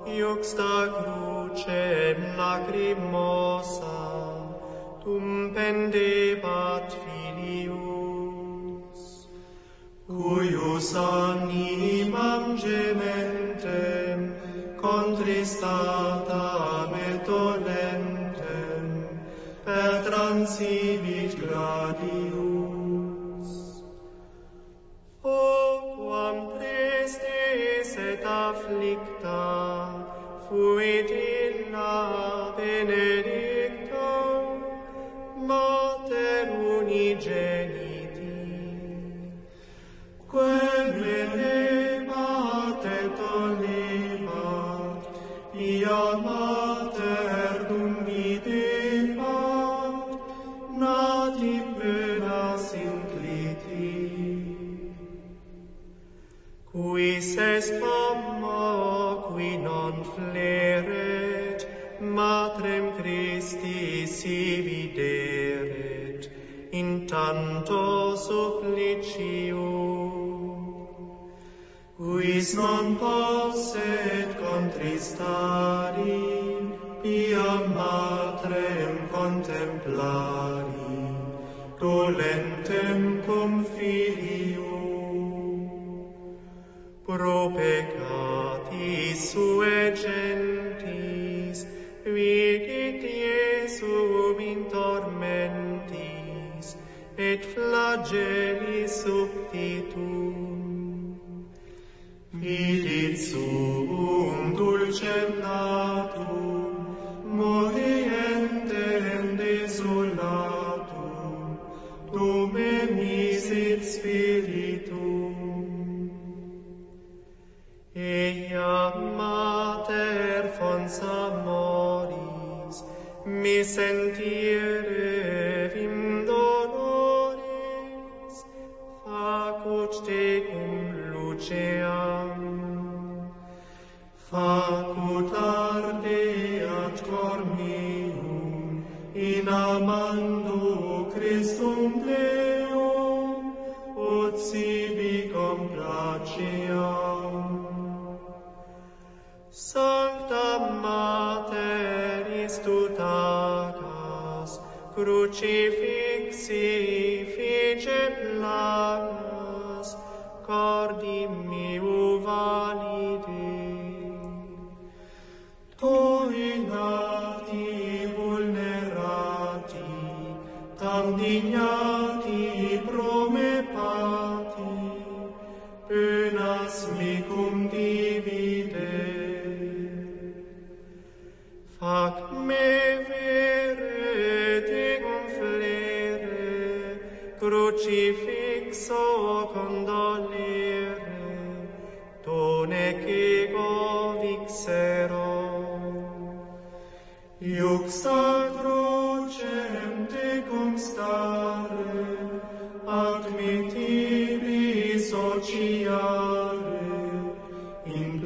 iuxta crucem lacrimosa, tum pendebat filius, cuius animam gementem, contristatam per transivit gradium. afflicta, fuit si videret in tanto supplicium. Quis non posset contristari, pia matrem contemplari, dolentem cum filium. Pro peccati sue gentis, Vidit Iesum in tormentis, et flagelli subtitum. Vidit sum dulcem natum, morientem desolatum, Dume misit spiritum. Ea mater fons amor, mi sentire vim dolores, facut tecum luceam. Facut ardeat cor meum, in amando Christum Deum, ut sibi complaceam. Sancta Mater, crucifixi fice placas, cordi miu valide. Toi nati vulnerati, tam dignati prome pati, penas mi divide. Fac me vere crucifixo condolere, donec ego vixero. Iuxta crucem tecum stare, admittibi sociare, in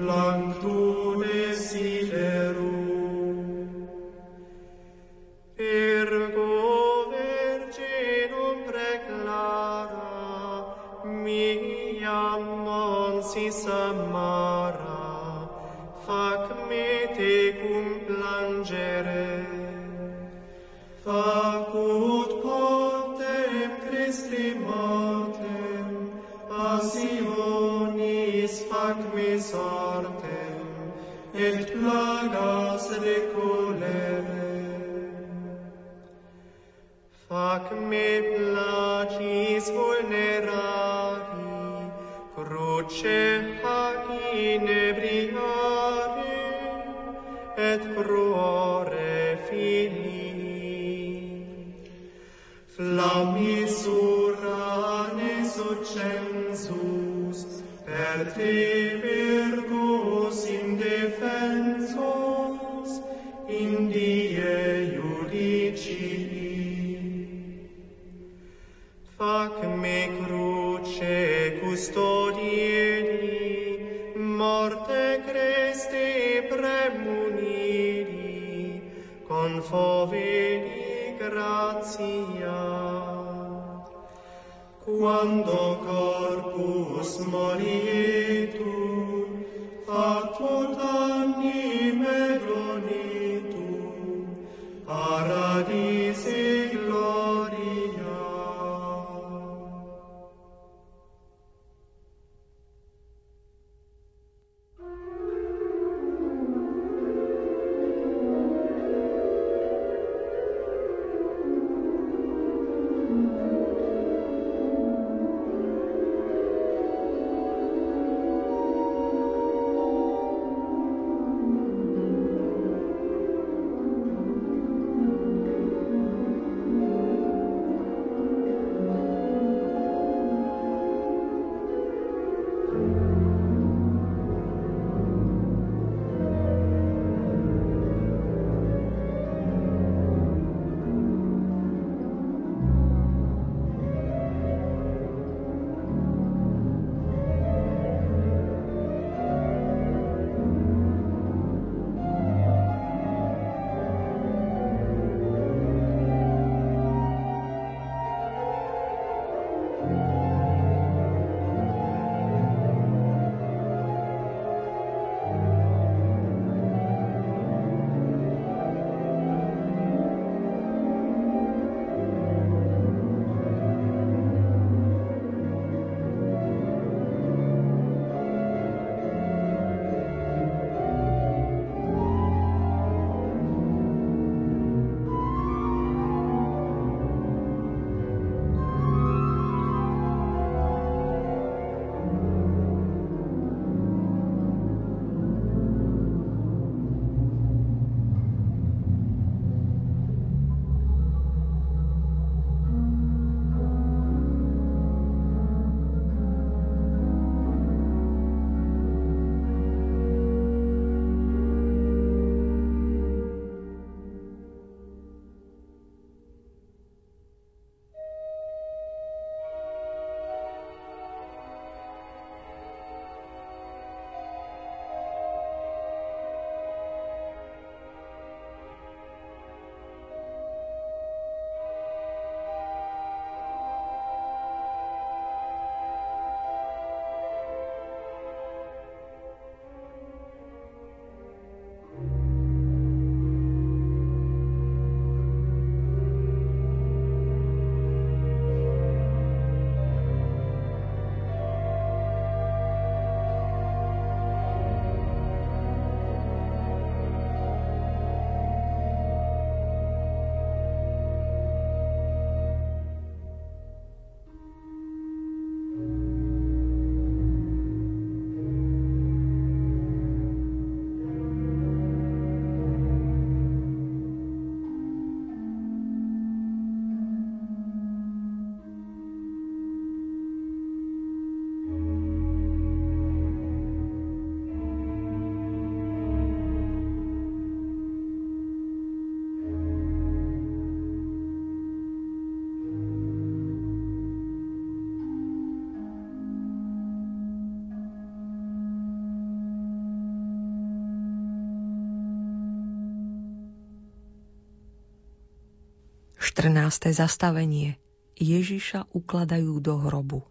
gloria.14. zastavenie. Ježiša ukladajú do hrobu.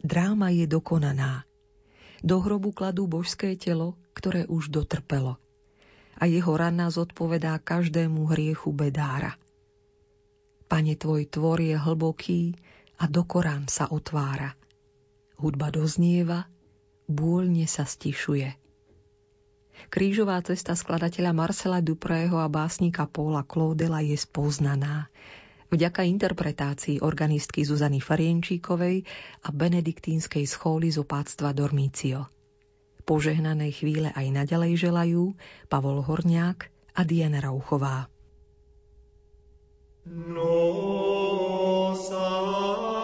Dráma je dokonaná. Do hrobu kladú božské telo, ktoré už dotrpelo. A jeho rana zodpovedá každému hriechu bedára. Pane, tvoj tvor je hlboký a do Korán sa otvára. Hudba doznieva, bôľne sa stišuje. Krížová cesta skladateľa Marcela Duprého a básnika Paula Claudela je spoznaná vďaka interpretácii organistky Zuzany Farienčíkovej a benediktínskej schóly z opáctva Dormício. Požehnanej chvíle aj naďalej želajú Pavol Horniák a Diana Rauchová. No. sa